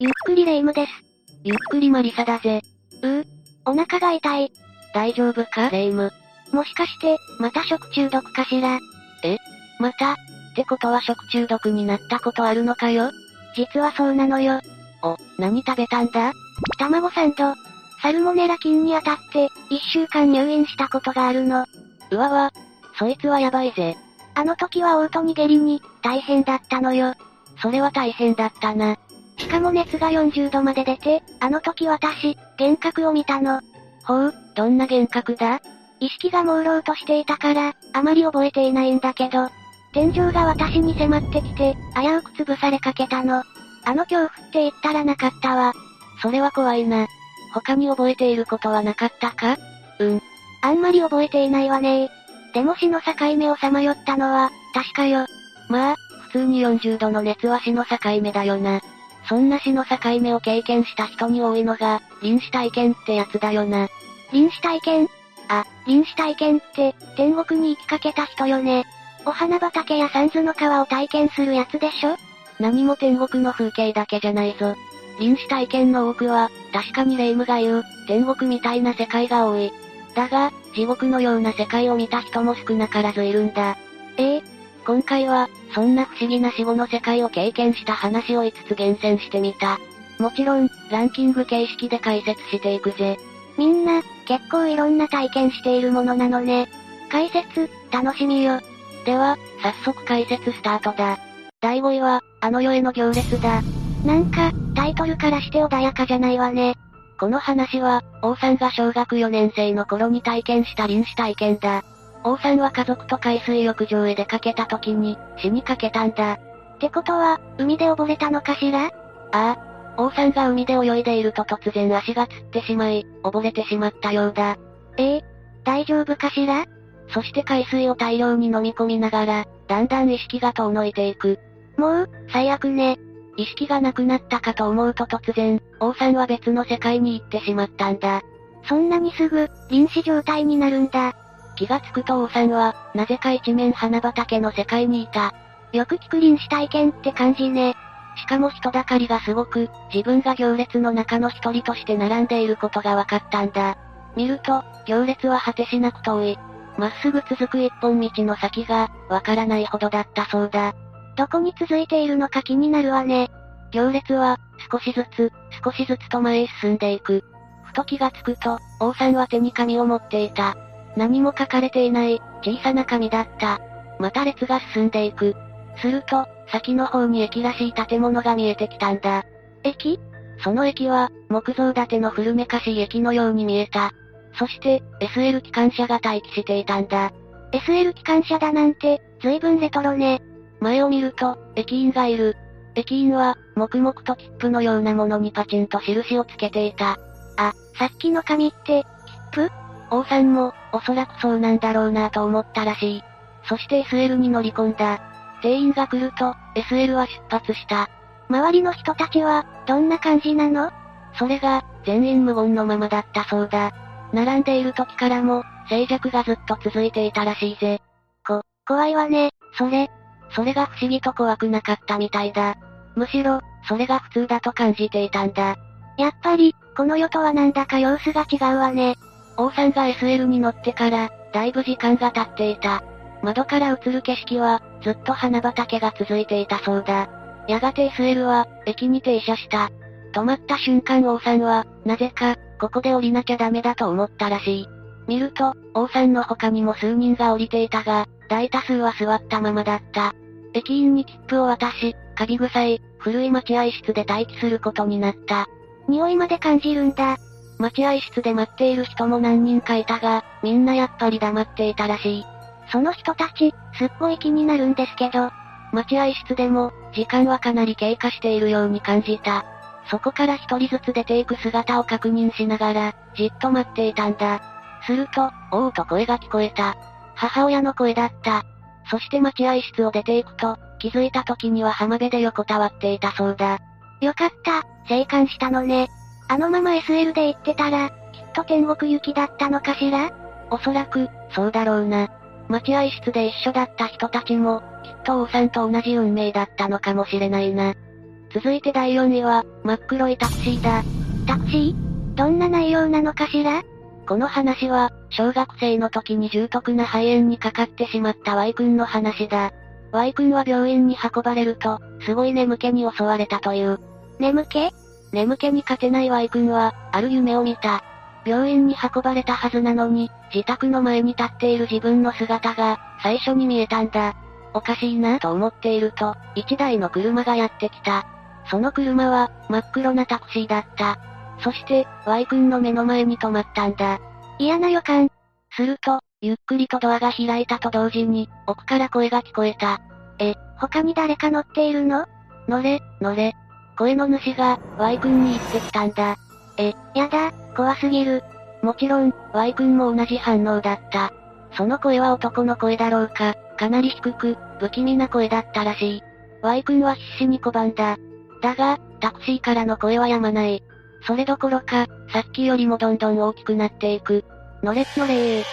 ゆっくりレ夢ムです。ゆっくりマリサだぜ。う？う、お腹が痛い。大丈夫か？レ夢ム。もしかして、また食中毒かしら？またってことは食中毒になったことあるのかよ？実はそうなのよ。お、何食べたんだ？卵サンド。サルモネラ菌に当たって、一週間入院したことがあるの。うわわ。そいつはやばいぜ。あの時はオートに下痢に、大変だったのよ。それは大変だったな。しかも熱が40度まで出て、あの時私、幻覚を見たの。ほう、どんな幻覚だ？意識が朦朧としていたから、あまり覚えていないんだけど、天井が私に迫ってきて、危うく潰されかけたの。あの恐怖って言ったらなかったわ。それは怖いな。他に覚えていることはなかったか？あんまり覚えていないわねでも死の境目をさまよったのは、確かよ。まあ、普通に40度の熱は死の境目だよな。そんな死の境目を経験した人に多いのが、臨死体験ってやつだよな。臨死体験？あ、臨死体験って、天国に行きかけた人よね。お花畑や三途の川を体験するやつでしょ？何も天国の風景だけじゃないぞ。臨死体験の多くは、確かに霊夢が言う、天国みたいな世界が多い。だが、地獄のような世界を見た人も少なからずいるんだ。ええ今回は、そんな不思議な死後の世界を経験した話を5つ厳選してみた。もちろん、ランキング形式で解説していくぜ。みんな、結構いろんな体験しているものなのね。解説、楽しみよ。では、早速解説スタートだ。第5位は、あの世への行列だ。なんか、タイトルからして穏やかじゃないわね。この話は、王さんが小学4年生の頃に体験した臨死体験だ。王さんは家族と海水浴場へ出かけた時に、死にかけたんだ。ってことは、海で溺れたのかしら？ああ。王さんが海で泳いでいると突然足がつってしまい、溺れてしまったようだ。ええ大丈夫かしら？そして海水を大量に飲み込みながら、だんだん意識が遠のいていく。もう、最悪ね。意識がなくなったかと思うと突然、王さんは別の世界に行ってしまったんだ。そんなにすぐ、臨死状態になるんだ。気がつくと王さんは、なぜか一面花畑の世界にいた。よく聞く臨死体験って感じね。しかも人だかりがすごく、自分が行列の中の一人として並んでいることが分かったんだ。見ると、行列は果てしなく遠い。まっすぐ続く一本道の先が、わからないほどだったそうだ。どこに続いているのか気になるわね。行列は、少しずつ、少しずつと前へ進んでいく。ふと気がつくと、王さんは手に紙を持っていた。何も書かれていない、小さな紙だった。また列が進んでいく。すると、先の方に駅らしい建物が見えてきたんだ。駅？その駅は、木造建ての古めかしい駅のように見えた。そして、SL 機関車が待機していたんだ。SL 機関車だなんて、ずいぶんレトロね。前を見ると、駅員がいる。駅員は、黙々と切符のようなものにパチンと印をつけていた。あ、さっきの紙って、切符？王さんも、おそらくそうなんだろうなと思ったらしい。そして SL に乗り込んだ。店員が来ると、SL は出発した。周りの人たちは、どんな感じなの？それが、全員無言のままだったそうだ。並んでいる時からも、静寂がずっと続いていたらしいぜ。こ、怖いわね、それ。それが不思議と怖くなかったみたいだ。むしろ、それが普通だと感じていたんだ。やっぱり、この世とはなんだか様子が違うわね。王さんが SL に乗ってから、だいぶ時間が経っていた。窓から映る景色は、ずっと花畑が続いていたそうだ。やがて SL は、駅に停車した。止まった瞬間王さんは、なぜか、ここで降りなきゃダメだと思ったらしい。見ると、王さんの他にも数人が降りていたが、大多数は座ったままだった。駅員に切符を渡し、カビ臭い、古い待合室で待機することになった。匂いまで感じるんだ。待合室で待っている人も何人かいたが、みんなやっぱり黙っていたらしい。その人たち、すっごい気になるんですけど、待合室でも、時間はかなり経過しているように感じた。そこから一人ずつ出ていく姿を確認しながら、じっと待っていたんだ。すると、おうと声が聞こえた。母親の声だった。そして待合室を出ていくと、気づいた時には浜辺で横たわっていたそうだ。よかった、生還したのね。あのまま SL で行ってたら、きっと天国行きだったのかしら？おそらく、そうだろうな。待合室で一緒だった人たちも、きっと王さんと同じ運命だったのかもしれないな。続いて第4位は、真っ黒いタクシーだ。タクシー？どんな内容なのかしら？この話は、小学生の時に重篤な肺炎にかかってしまった Y 君の話だ。Y 君は病院に運ばれると、すごい眠気に襲われたという。眠気？眠気に勝てない Y 君は、ある夢を見た。病院に運ばれたはずなのに、自宅の前に立っている自分の姿が、最初に見えたんだ。おかしいなと思っていると、一台の車がやってきた。その車は、真っ黒なタクシーだった。そして、Y 君の目の前に止まったんだ。嫌な予感。すると、ゆっくりとドアが開いたと同時に、奥から声が聞こえた。え、他に誰か乗っているの？乗れ、乗れ。声の主が、Y 君に言ってきたんだ。え、やだ、怖すぎる。もちろん、Y 君も同じ反応だった。その声は男の声だろうか、かなり低く、不気味な声だったらしい。Y 君は必死に拒んだ。だが、タクシーからの声は止まない。それどころか、さっきよりもどんどん大きくなっていく。乗れ乗れー。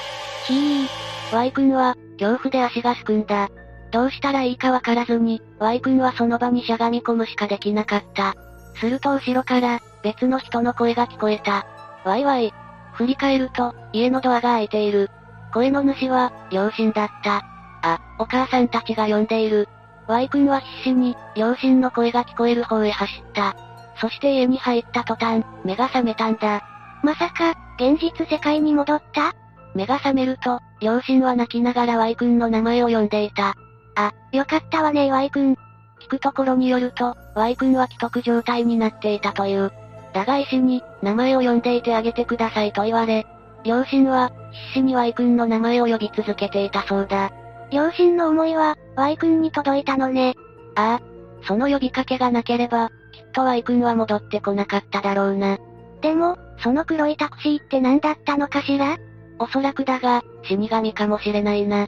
ひー。Y 君は、恐怖で足がすくんだ。どうしたらいいかわからずに、Y 君はその場にしゃがみ込むしかできなかった。すると後ろから、別の人の声が聞こえた。ワイワイ。振り返ると、家のドアが開いている。声の主は、両親だった。あ、お母さんたちが呼んでいる。Y 君は必死に、両親の声が聞こえる方へ走った。そして家に入った途端、目が覚めたんだ。まさか、現実世界に戻った？目が覚めると、両親は泣きながら Y 君の名前を呼んでいた。あ、よかったわね Y 君。聞くところによると、Y 君は既得状態になっていたという。だが医師に、名前を呼んでいてあげてくださいと言われ、両親は、必死に Y 君の名前を呼び続けていたそうだ。両親の思いは、Y 君に届いたのね。ああ。その呼びかけがなければ、きっと Y 君は戻ってこなかっただろうな。でも、その黒いタクシーって何だったのかしら？おそらくだが、死神かもしれないな。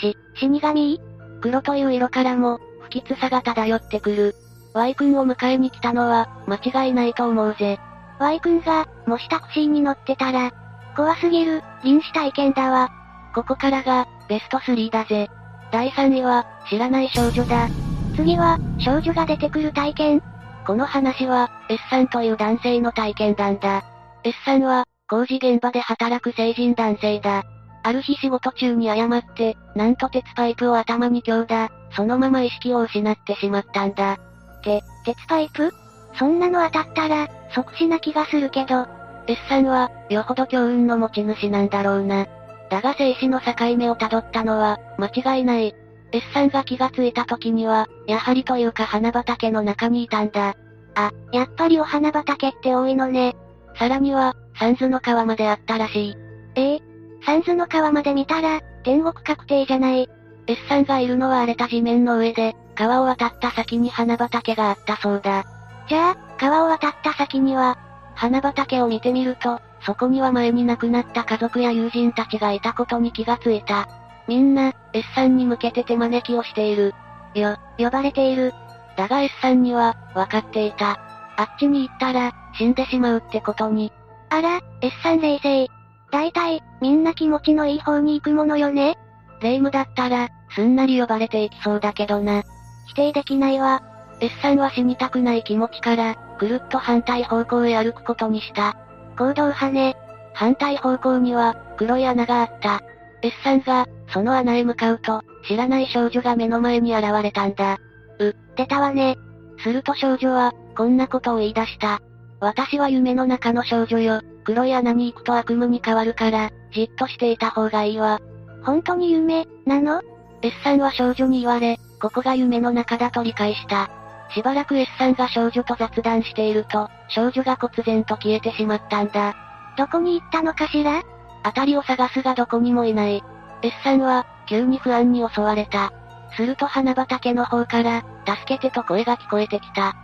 し、死神？黒という色からも、不吉さが漂ってくる。Y 君を迎えに来たのは、間違いないと思うぜ。Y 君が、もしタクシーに乗ってたら、怖すぎる、臨死体験だわ。ここからが、ベスト3だぜ。第3位は、知らない少女だ。次は、少女が出てくる体験。この話は、S さんという男性の体験談だ。S さんは、工事現場で働く成人男性だ。ある日仕事中に誤って、なんと鉄パイプを頭に強打、そのまま意識を失ってしまったんだ。て、鉄パイプ？そんなの当たったら、即死な気がするけど。S さんは、よほど強運の持ち主なんだろうな。だが生死の境目をたったのは、間違いない。S さんが気がついた時には、やはりというか花畑の中にいたんだ。あ、やっぱりお花畑って多いのね。さらには、サンズの川まであったらしい。ええサンズの川まで見たら、天国確定じゃない。S さんがいるのは荒れた地面の上で、川を渡った先に花畑があったそうだ。じゃあ、川を渡った先には、花畑を見てみると、そこには前に亡くなった家族や友人たちがいたことに気がついた。みんな、S さんに向けて手招きをしている。よ、呼ばれている。だが S さんには、分かっていた。あっちに行ったら、死んでしまうってことに。あら、S さん冷静。大体、みんな気持ちのいい方に行くものよね。霊夢だったら、すんなり呼ばれていきそうだけどな。否定できないわ。S さんは死にたくない気持ちから、ぐるっと反対方向へ歩くことにした。行動派ね。反対方向には、黒い穴があった。S さんが、その穴へ向かうと、知らない少女が目の前に現れたんだ。う、出たわね。すると少女は、こんなことを言い出した。私は夢の中の少女よ。黒い穴に行くと悪夢に変わるから、じっとしていた方がいいわ。本当に夢、なの ?S さんは少女に言われ、ここが夢の中だと理解した。しばらく S さんが少女と雑談していると、少女が忽然と消えてしまったんだ。どこに行ったのかしら？辺りを探すがどこにもいない。S さんは、急に不安に襲われた。すると花畑の方から、助けてと声が聞こえてきた。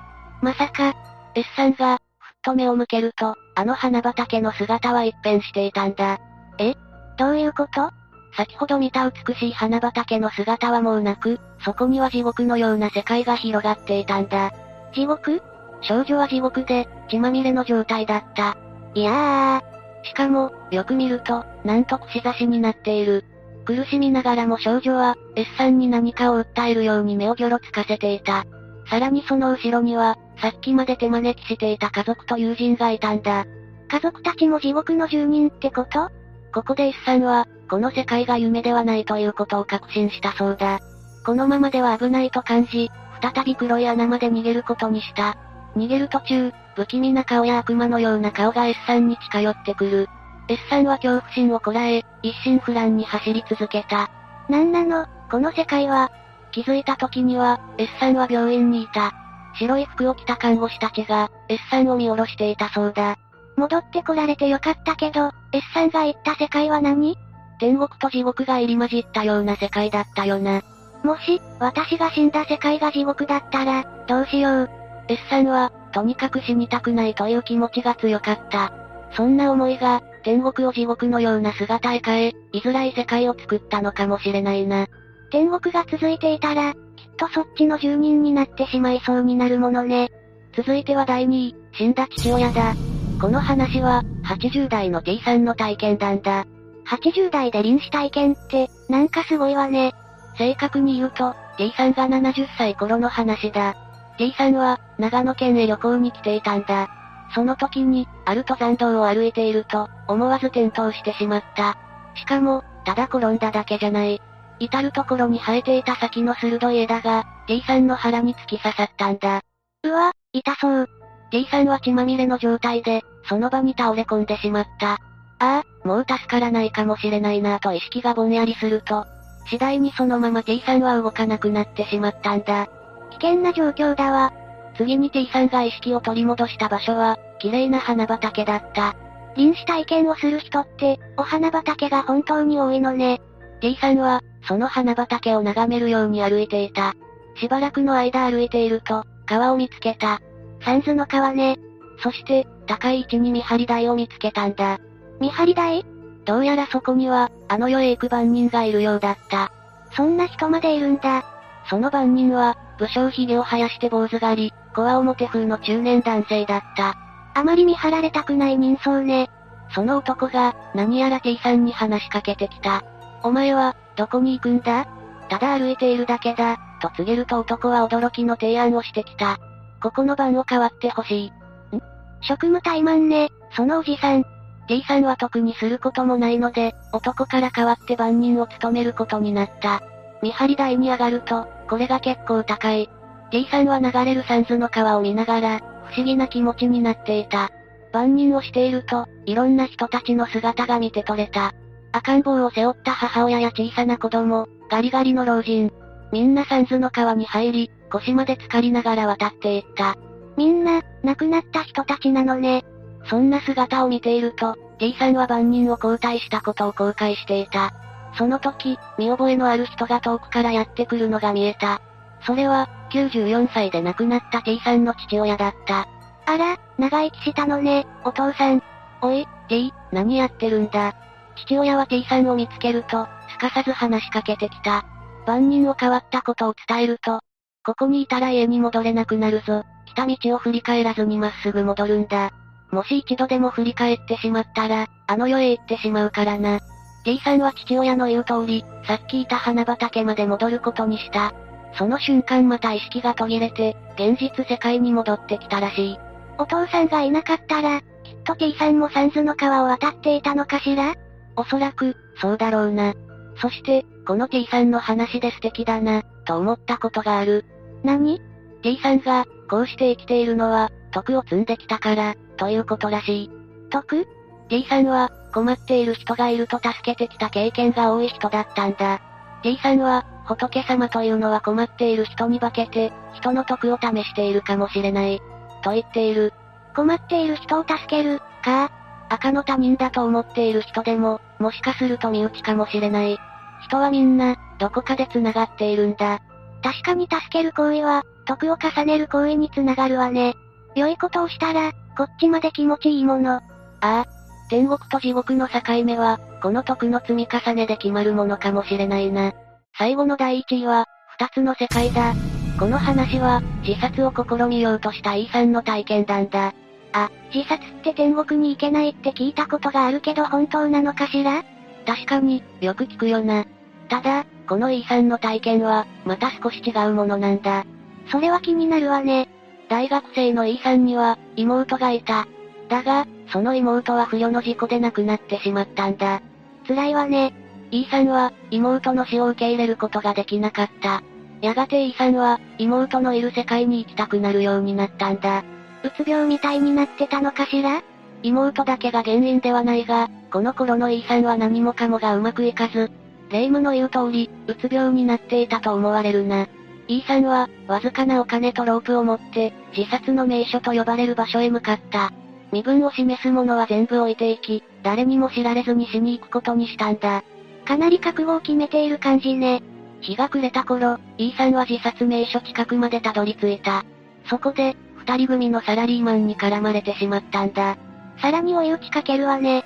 まさか、S さんが、ふっと目を向けると、あの花畑の姿は一変していたんだ。え？どういうこと？先ほど見た美しい花畑の姿はもうなく、そこには地獄のような世界が広がっていたんだ。地獄？少女は地獄で、血まみれの状態だった。いやー。しかも、よく見ると、なんと串刺しになっている。苦しみながらも少女は、S さんに何かを訴えるように目をギョロつかせていた。さらにその後ろには、さっきまで手招きしていた家族と友人がいたんだ。家族たちも地獄の住人ってこと？ここで S さんは、この世界が夢ではないということを確信したそうだ。このままでは危ないと感じ、再び黒い穴まで逃げることにした。逃げる途中、不気味な顔や悪魔のような顔が S さんに近寄ってくる。S さんは恐怖心をこらえ、一心不乱に走り続けた。なんなの、この世界は。気づいた時には、S さんは病院にいた。白い服を着た看護師たちが、S さんを見下ろしていたそうだ。戻ってこられてよかったけど、S さんが言った世界は何？天国と地獄が入り混じったような世界だったよな。もし、私が死んだ世界が地獄だったら、どうしよう。S さんは、とにかく死にたくないという気持ちが強かった。そんな思いが、天国を地獄のような姿へ変え、居づらい世界を作ったのかもしれないな。天国が続いていたら、きっとそっちの住人になってしまいそうになるものね。続いては第2位、死んだ父親だ。この話は、80代の T さんの体験談だ。80代で臨死体験って、なんかすごいわね。正確に言うと、T さんが70歳頃の話だ。T さんは、長野県へ旅行に来ていたんだ。その時に、ある登山道を歩いていると、思わず転倒してしまった。しかも、ただ転んだだけじゃない。至るところに生えていた先の鋭い枝が、T さんの腹に突き刺さったんだ。うわ、痛そう。T さんは血まみれの状態で、その場に倒れ込んでしまった。ああ、もう助からないかもしれないなぁと意識がぼんやりすると、次第にそのまま T さんは動かなくなってしまったんだ。危険な状況だわ。次に T さんが意識を取り戻した場所は、綺麗な花畑だった。臨死体験をする人って、お花畑が本当に多いのね。T さんは、その花畑を眺めるように歩いていた。しばらくの間歩いていると、川を見つけた。サンズの川ね。そして、高い位置に見張り台を見つけたんだ。見張り台？どうやらそこには、あの世へ行く番人がいるようだった。そんな人までいるんだ。その番人は、武将髭を生やして坊主狩り、コア表風の中年男性だった。あまり見張られたくない人相ね。その男が、何やら T さんに話しかけてきた。お前は、どこに行くんだ？ただ歩いているだけだ、と告げると男は驚きの提案をしてきた。ここの番を代わってほしい。ん？職務怠慢ね、そのおじさん。T さんは特にすることもないので、男から代わって番人を務めることになった。見張り台に上がると、これが結構高い。T さんは流れる三途の川を見ながら、不思議な気持ちになっていた。番人をしていると、いろんな人たちの姿が見て取れた。赤ん坊を背負った母親や小さな子供、ガリガリの老人。みんな三途の川に入り、腰まで浸かりながら渡っていった。みんな、亡くなった人たちなのね。そんな姿を見ていると、T さんは万人を交代したことを後悔していた。その時、見覚えのある人が遠くからやってくるのが見えた。それは、94歳で亡くなった T さんの父親だった。あら、長生きしたのね、お父さん。おい、T、何やってるんだ？父親は T さんを見つけると、すかさず話しかけてきた。万人を変わったことを伝えると、ここにいたら家に戻れなくなるぞ。来た道を振り返らずにまっすぐ戻るんだ。もし一度でも振り返ってしまったら、あの世へ行ってしまうからな。T さんは父親の言う通り、さっきいた花畑まで戻ることにした。その瞬間また意識が途切れて、現実世界に戻ってきたらしい。お父さんがいなかったら、きっと T さんも三途の川を渡っていたのかしら？おそらく、そうだろうな。そして、この T さんの話で素敵だな、と思ったことがある。何 ?T さんが、こうして生きているのは、徳を積んできたから、ということらしい。徳 ?T さんは、困っている人がいると助けてきた経験が多い人だったんだ。T さんは、仏様というのは困っている人に化けて、人の徳を試しているかもしれない。と言っている。困っている人を助ける、か。赤の他人だと思っている人でも、もしかすると身内かもしれない。人はみんな、どこかで繋がっているんだ。確かに助ける行為は、徳を重ねる行為につながるわね。良いことをしたら、こっちまで気持ちいいもの。ああ。天国と地獄の境目は、この徳の積み重ねで決まるものかもしれないな。最後の第一位は、二つの世界だ。この話は、自殺を試みようとした E さんの体験談だ。あ、自殺って天国に行けないって聞いたことがあるけど本当なのかしら？確かに、よく聞くよな。ただ、この E さんの体験は、また少し違うものなんだ。それは気になるわね。大学生の E さんには、妹がいた。だが、その妹は不慮の事故で亡くなってしまったんだ。辛いわね。E さんは、妹の死を受け入れることができなかった。やがて E さんは、妹のいる世界に行きたくなるようになったんだ。うつ病みたいになってたのかしら？妹だけが原因ではないが、この頃の E さんは何もかもがうまくいかず、霊夢の言う通り、うつ病になっていたと思われるな。E さんは、わずかなお金とロープを持って、自殺の名所と呼ばれる場所へ向かった。身分を示すものは全部置いていき、誰にも知られずに死に行くことにしたんだ。かなり覚悟を決めている感じね。日が暮れた頃、E さんは自殺名所近くまでたどり着いた。そこで、二人組のサラリーマンに絡まれてしまったんだ。さらに追い打ちかけるわね。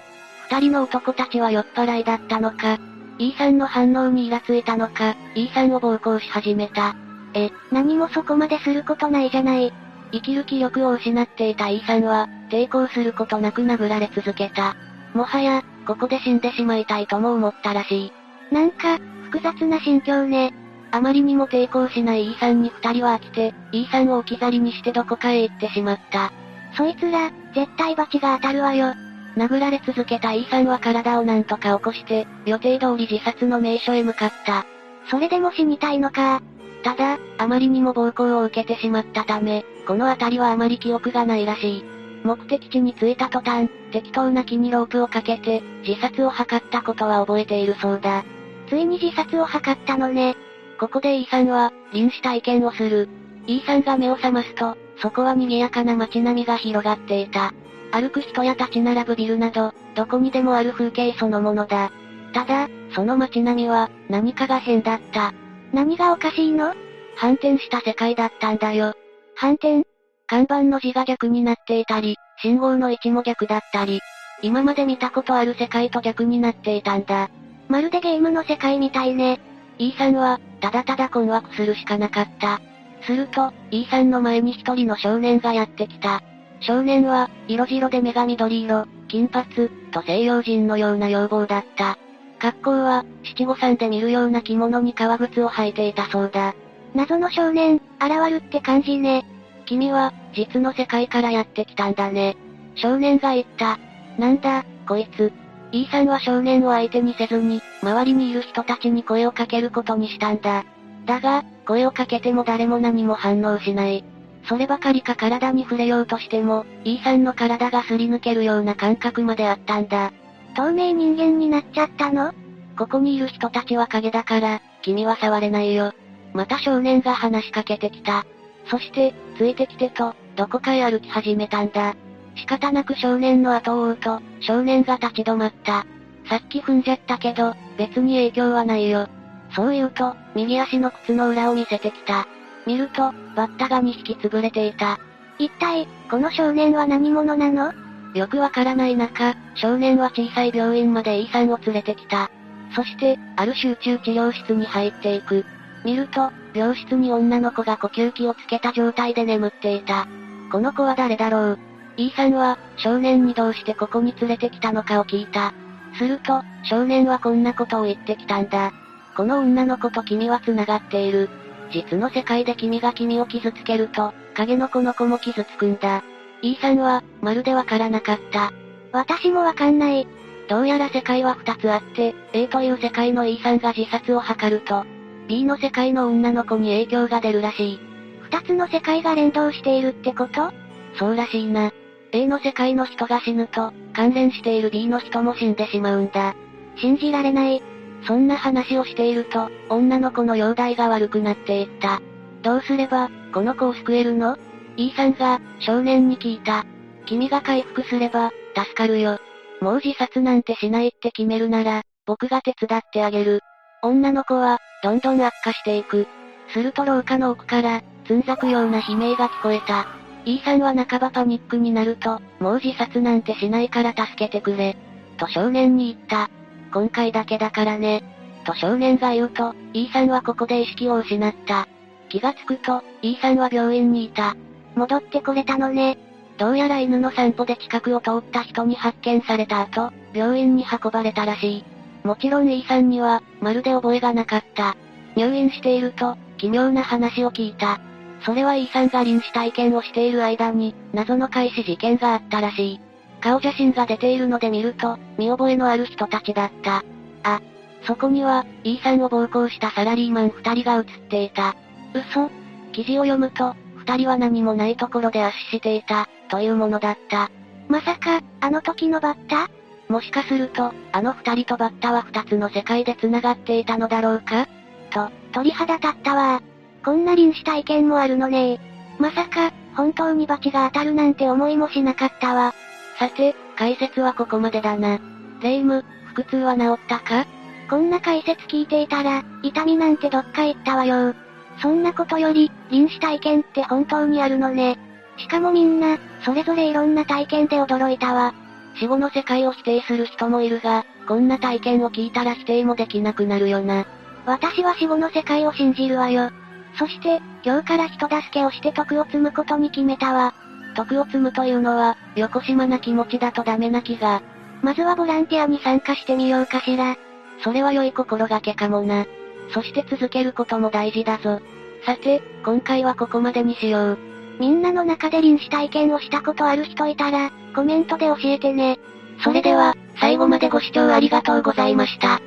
二人の男たちは酔っ払いだったのか、E さんの反応にイラついたのか、E さんを暴行し始めた。え、何もそこまですることないじゃない。生きる気力を失っていた E さんは、抵抗することなく殴られ続けた。もはや、ここで死んでしまいたいとも思ったらしい。なんか、複雑な心境ね。あまりにも抵抗しない E さんに二人は飽きて、E さんを置き去りにしてどこかへ行ってしまった。そいつら、絶対罰が当たるわよ。殴られ続けた E さんは体をなんとか起こして、予定通り自殺の名所へ向かった。それでも死にたいのか。ただ、あまりにも暴行を受けてしまったため、この辺りはあまり記憶がないらしい。目的地に着いた途端、適当な木にロープをかけて、自殺を図ったことは覚えているそうだ。ついに自殺を図ったのね。ここで E さんは、臨死体験をする。E さんが目を覚ますと、そこは賑やかな街並みが広がっていた。歩く人や立ち並ぶビルなど、どこにでもある風景そのものだ。ただ、その街並みは、何かが変だった。何がおかしいの？反転した世界だったんだよ。反転？看板の字が逆になっていたり、信号の位置も逆だったり、今まで見たことある世界と逆になっていたんだ。まるでゲームの世界みたいね。E さんは、ただただ困惑するしかなかった。すると、E さんの前に一人の少年がやってきた。少年は、色白で目が緑色、金髪、と西洋人のような要望だった。格好は、七五三で見るような着物に革靴を履いていたそうだ。謎の少年、現るって感じね。君は、実の世界からやってきたんだね。少年が言った。なんだ、こいつ。E さんは少年を相手にせずに、周りにいる人たちに声をかけることにしたんだ。だが、声をかけても誰も何も反応しない。そればかりか体に触れようとしても、E さんの体がすり抜けるような感覚まであったんだ。透明人間になっちゃったの？ここにいる人たちは影だから、君は触れないよ。また少年が話しかけてきた。そして、ついてきてと、どこかへ歩き始めたんだ。仕方なく少年の後を追うと、少年が立ち止まった。さっき踏んじゃったけど、別に影響はないよ。そう言うと、右足の靴の裏を見せてきた。見ると、バッタが2匹潰れていた。一体、この少年は何者なの？よくわからない中、少年は小さい病院まで E さんを連れてきた。そして、ある集中治療室に入っていく。見ると、病室に女の子が呼吸器をつけた状態で眠っていた。この子は誰だろう？?E さんは、少年にどうしてここに連れてきたのかを聞いた。すると、少年はこんなことを言ってきたんだ。この女の子と君は繋がっている。実の世界で君が君を傷つけると、影の子の子も傷つくんだ。E さんは、まるでわからなかった。私もわかんない。どうやら世界は二つあって、A という世界の E さんが自殺を図ると、B の世界の女の子に影響が出るらしい。二つの世界が連動しているってこと？そうらしいな。A の世界の人が死ぬと、関連している B の人も死んでしまうんだ。信じられない。そんな話をしていると、女の子の容体が悪くなっていった。どうすれば、この子を救えるの ?E さんが、少年に聞いた。君が回復すれば、助かるよ。もう自殺なんてしないって決めるなら、僕が手伝ってあげる。女の子は、どんどん悪化していく。すると廊下の奥から、つんざくような悲鳴が聞こえた。E さんは半ばパニックになると、もう自殺なんてしないから助けてくれ。と少年に言った。今回だけだからね。と少年が言うと、E さんはここで意識を失った。気がつくと、E さんは病院にいた。戻ってこれたのね。どうやら犬の散歩で近くを通った人に発見された後、病院に運ばれたらしい。もちろん E さんには、まるで覚えがなかった。入院していると、奇妙な話を聞いた。それは E さんが臨死体験をしている間に、謎の開始事件があったらしい。顔写真が出ているので見ると、見覚えのある人たちだった。あ、そこには、E さんを暴行したサラリーマン二人が写っていた。嘘？記事を読むと、二人は何もないところで圧死していた、というものだった。まさか、あの時のバッタ？もしかすると、あの二人とバッタは二つの世界で繋がっていたのだろうか？と、鳥肌立ったわこんな臨死体験もあるのねまさか、本当に罰が当たるなんて思いもしなかったわ。さて、解説はここまでだな。レイム、腹痛は治ったか？こんな解説聞いていたら、痛みなんてどっか行ったわよ。そんなことより、臨死体験って本当にあるのね。しかもみんな、それぞれいろんな体験で驚いたわ。死後の世界を否定する人もいるが、こんな体験を聞いたら否定もできなくなるよな。私は死後の世界を信じるわよ。そして、今日から人助けをして徳を積むことに決めたわ。徳を積むというのは、よこしまな気持ちだとダメな気が。まずはボランティアに参加してみようかしら。それは良い心がけかもな。そして続けることも大事だぞ。さて、今回はここまでにしよう。みんなの中で臨死体験をしたことある人いたら、コメントで教えてね。それでは、最後までご視聴ありがとうございました。